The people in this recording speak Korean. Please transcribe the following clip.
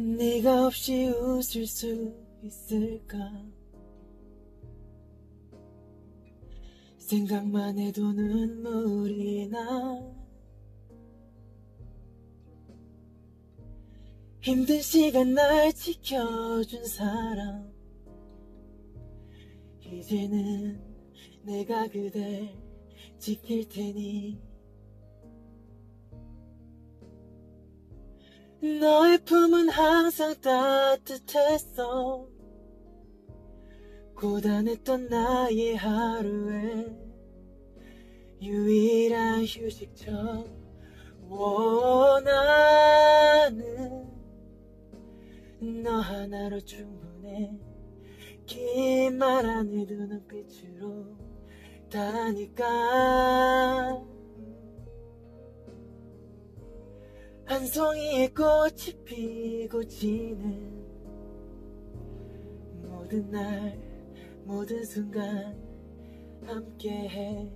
네가 없이 웃을 수 있을까? 생각만 해도 눈물이 나. 힘든 시간 날 지켜준 사람. 이제는 내가 그댈 지킬 테니 너의 품은 항상 따뜻했어. 고단했던 나의 하루에 유일한 휴식처 원하는 너 하나로 충분해. 긴 말안 해도 눈빛으로 다니까 한 송이의 꽃이 피고 지는 모든 날 모든 순간 함께해